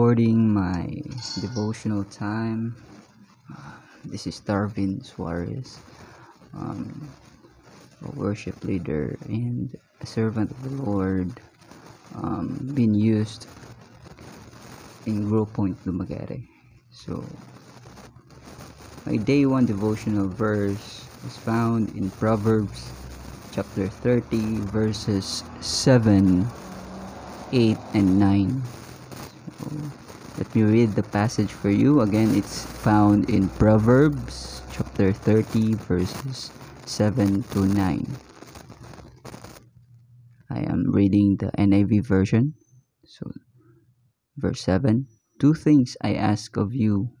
recording my devotional time. Uh, this is Darvin Suarez, um, a worship leader and a servant of the Lord, um, being used in Grove Point, Dumaguete. So, my day one devotional verse is found in Proverbs chapter 30, verses 7, 8, and 9. Let me read the passage for you. Again, it's found in Proverbs chapter 30, verses 7 to 9. I am reading the NIV version. So, verse 7 Two things I ask of you,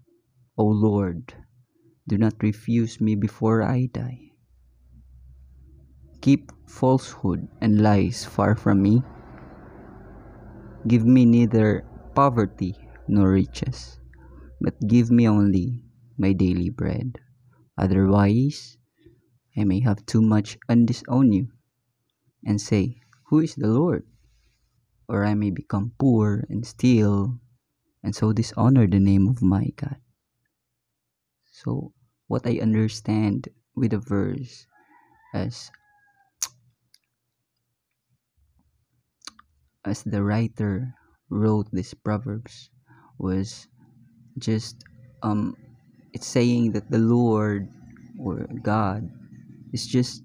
O Lord. Do not refuse me before I die. Keep falsehood and lies far from me. Give me neither poverty nor riches, but give me only my daily bread. Otherwise, I may have too much and disown you, and say, Who is the Lord? Or I may become poor and steal, and so dishonor the name of my God. So, what I understand with the verse as as the writer wrote these proverbs was just um it's saying that the lord or god is just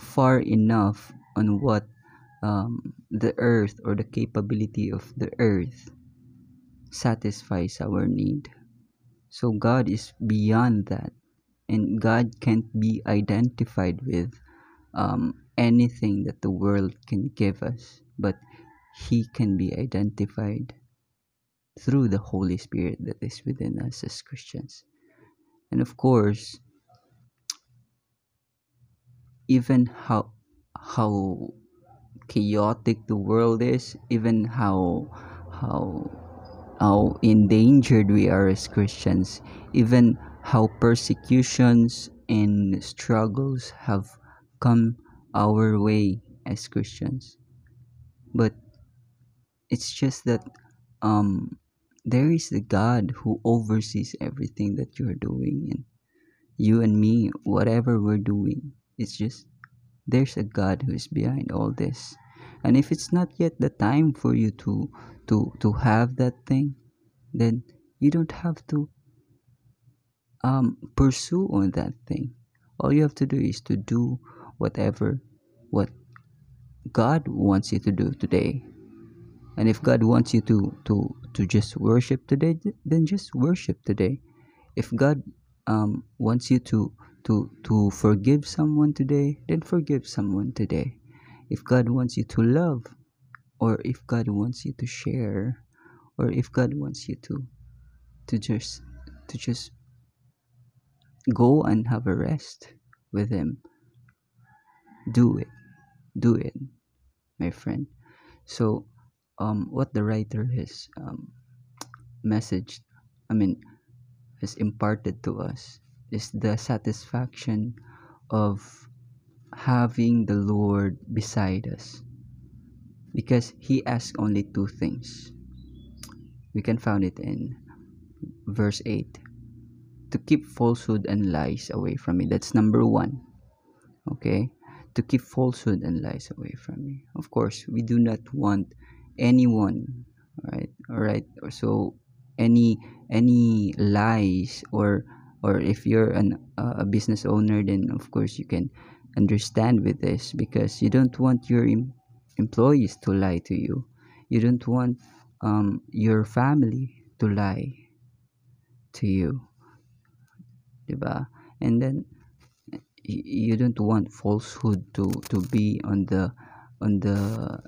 far enough on what um, the earth or the capability of the earth satisfies our need. So god is beyond that and god can't be identified with um, anything that the world can give us. But he can be identified through the Holy Spirit that is within us as Christians. And of course, even how how chaotic the world is, even how how how endangered we are as Christians, even how persecutions and struggles have come our way as Christians. But it's just that um there is the God who oversees everything that you're doing and you and me whatever we're doing. It's just there's a God who is behind all this. And if it's not yet the time for you to to to have that thing then you don't have to um pursue on that thing. All you have to do is to do whatever what God wants you to do today and if god wants you to to to just worship today then just worship today. If god um, wants you to to to forgive someone today then forgive someone today. If god wants you to love or if god wants you to share or if god wants you to to just to just go and have a rest with him do it. Do it my friend. So um, what the writer has um, messaged, I mean, has imparted to us is the satisfaction of having the Lord beside us. Because he asked only two things. We can find it in verse 8 to keep falsehood and lies away from me. That's number one. Okay? To keep falsehood and lies away from me. Of course, we do not want anyone right all right so any any lies or or if you're an, uh, a business owner then of course you can understand with this because you don't want your em- employees to lie to you you don't want um, your family to lie to you diba? and then you don't want falsehood to to be on the on the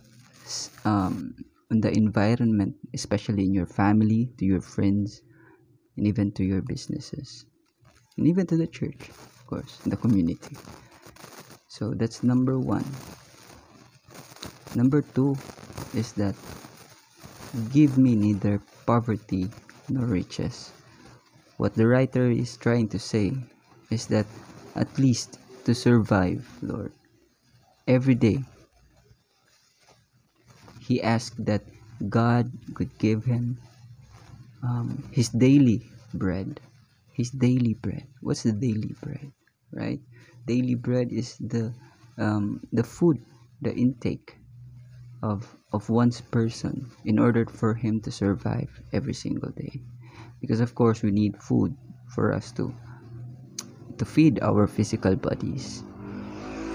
um, on the environment, especially in your family, to your friends, and even to your businesses, and even to the church, of course, the community. So that's number one. Number two is that give me neither poverty nor riches. What the writer is trying to say is that at least to survive, Lord, every day he asked that God could give him um, his daily bread. His daily bread. What's the daily bread? Right? Daily bread is the um, the food, the intake of of one's person in order for him to survive every single day. Because of course we need food for us to to feed our physical bodies.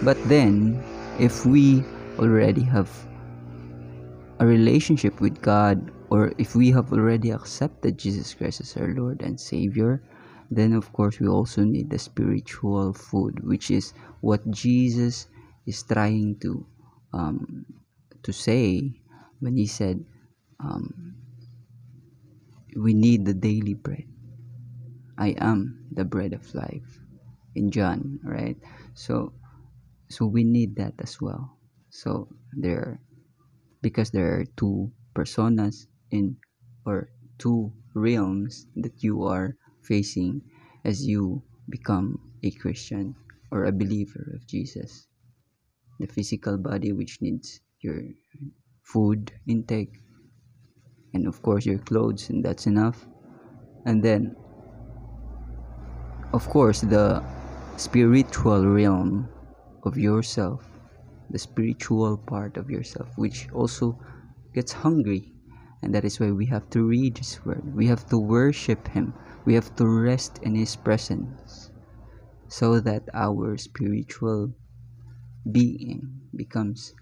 But then if we already have a relationship with God or if we have already accepted Jesus Christ as our Lord and Savior, then of course we also need the spiritual food, which is what Jesus is trying to um, to say when he said, um, "We need the daily bread." I am the bread of life in John, right? So, so we need that as well. So there because there are two personas in or two realms that you are facing as you become a Christian or a believer of Jesus. The physical body, which needs your food intake, and of course, your clothes, and that's enough. And then, of course, the spiritual realm of yourself the spiritual part of yourself, which also gets hungry. And that is why we have to read His Word. We have to worship Him. We have to rest in His presence so that our spiritual being becomes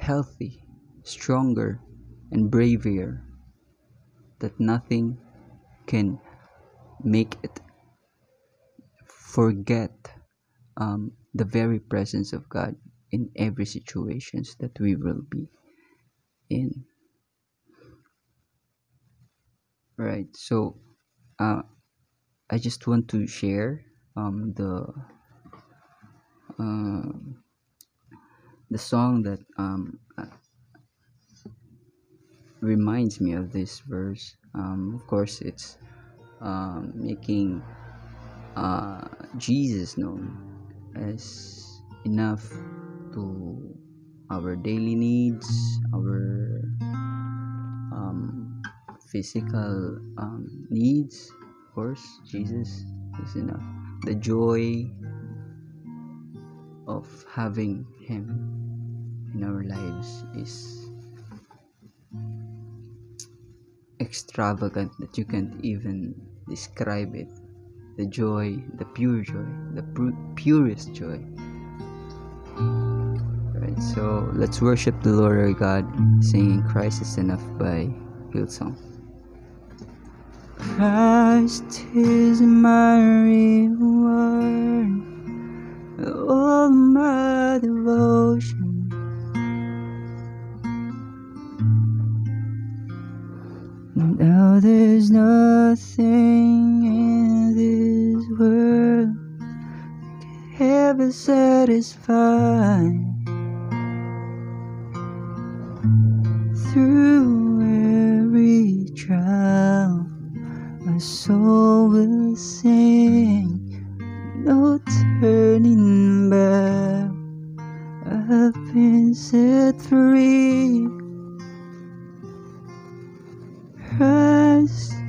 healthy, stronger, and braver. That nothing can make it forget um, the very presence of God in every situations that we will be in. Right so uh, i just want to share um, the uh, the song that um, reminds me of this verse. Um, of course it's um, making uh, jesus known as enough to our daily needs, our um, physical um, needs. Of course, Jesus is enough. The joy of having Him in our lives is extravagant that you can't even describe it. The joy, the pure joy, the purest joy so let's worship the Lord our God, singing Christ is Enough by Hillsong. Christ is my reward, all my devotion. Now there's nothing in this world that can ever satisfy. Soul will sing, no turning back. I've been set free. Christ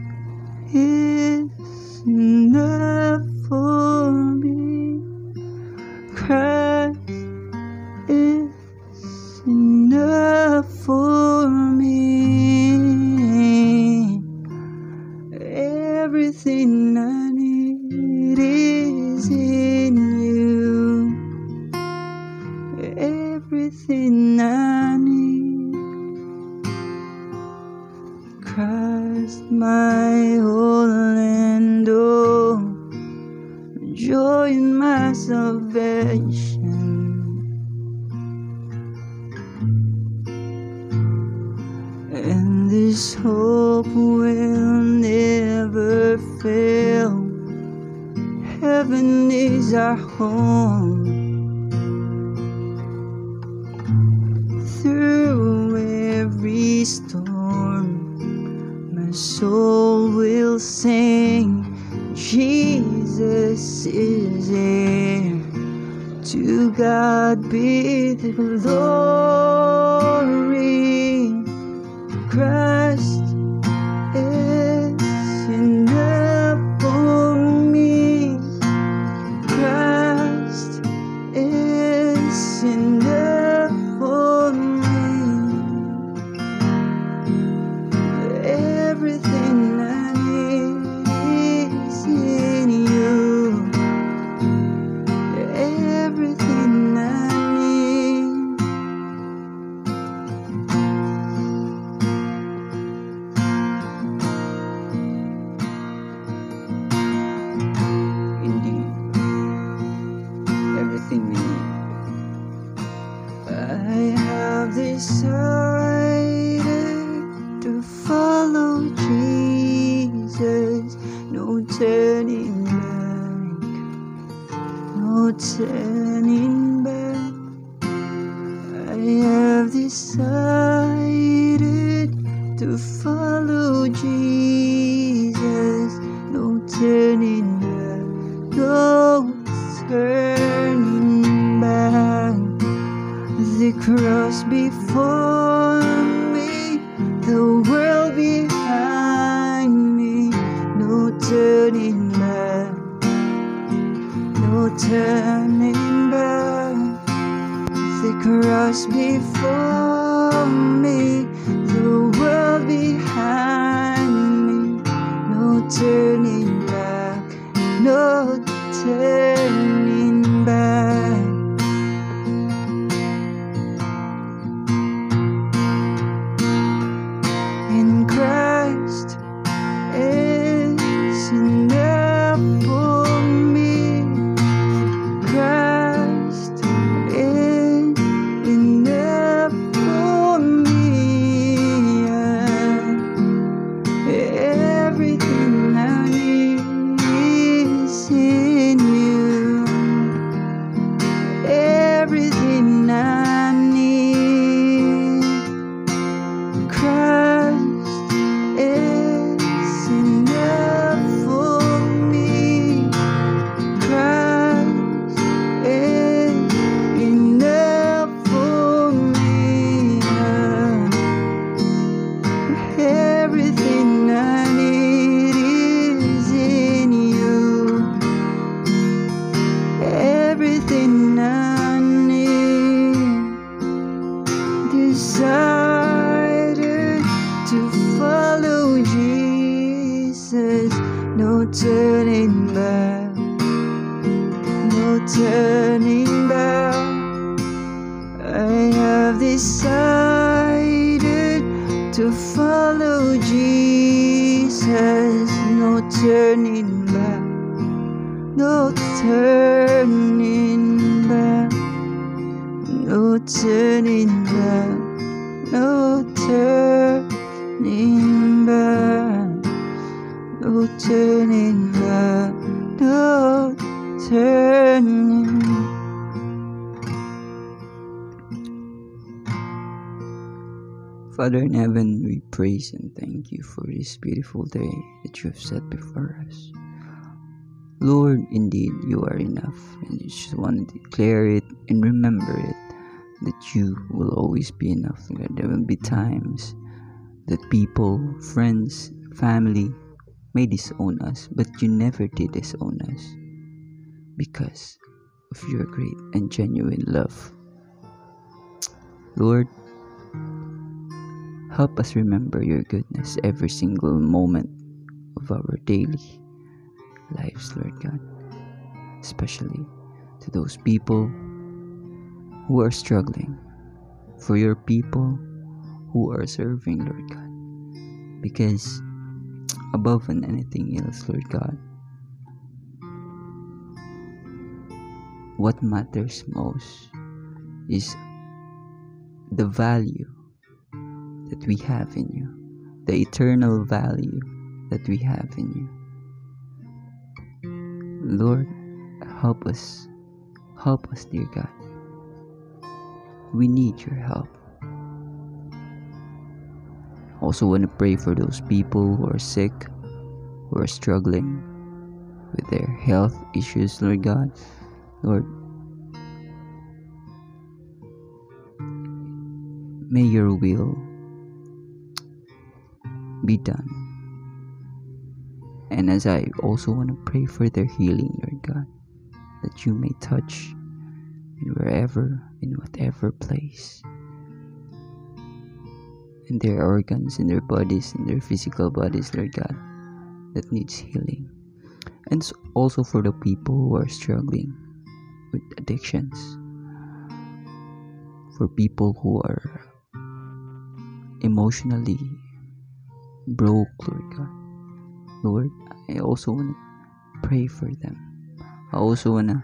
Everything I need. Christ, my all and all. Joy in my salvation. And this hope will never fail. Heaven is our home. Storm, my soul will sing. Jesus is here. To God be the glory. Christ no turning back, no turning back. I have decided to follow Jesus, no turning back, no turning back. The cross before no turning back. The cross before me, the world behind me, no turning back, no turning to follow Jesus. No turning back, no turning back. No turning back, no turning back, no turning back, no turning. Father in heaven, we praise and thank you for this beautiful day that you have set before us. Lord, indeed, you are enough, and you just want to declare it and remember it that you will always be enough. Lord. There will be times that people, friends, family may disown us, but you never did disown us because of your great and genuine love. Lord, help us remember your goodness every single moment of our daily lives, Lord God, especially to those people who are struggling, for your people who are serving, Lord God. Because above and anything else, Lord God, what matters most is the value that we have in you, the eternal value that we have in you. Lord, help us. Help us, dear God. We need your help. Also, want to pray for those people who are sick, who are struggling with their health issues, Lord God. Lord, may your will be done. And as I also want to pray for their healing, Lord God, that you may touch in wherever, in whatever place, in their organs, in their bodies, in their physical bodies, Lord God, that needs healing. And also for the people who are struggling with addictions, for people who are emotionally broke, Lord God. Lord, I also want to pray for them. I also want to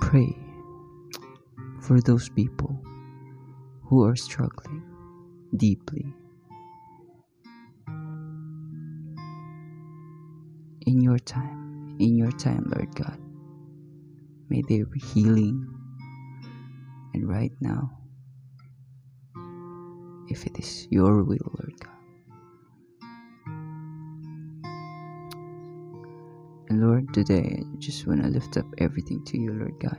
pray for those people who are struggling deeply. In your time, in your time, Lord God, may there be healing. And right now, if it is your will, Lord God. And Lord, today I just want to lift up everything to you, Lord God.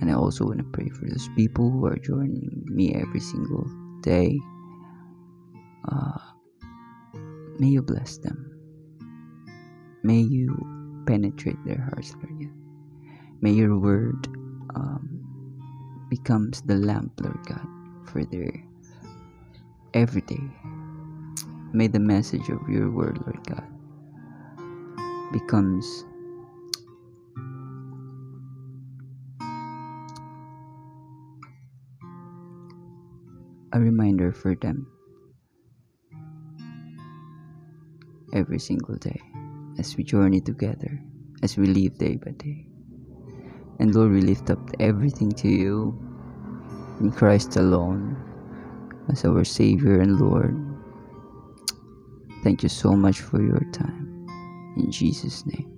And I also want to pray for those people who are joining me every single day. Uh, may you bless them. May you penetrate their hearts, Lord God. May your word um, becomes the lamp, Lord God, for their every day. May the message of your word, Lord God, becomes a reminder for them every single day as we journey together, as we live day by day. And Lord, we lift up everything to you in Christ alone as our Savior and Lord. Thank you so much for your time. In Jesus' name,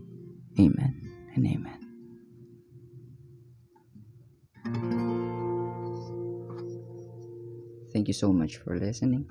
amen and amen. Thank you so much for listening.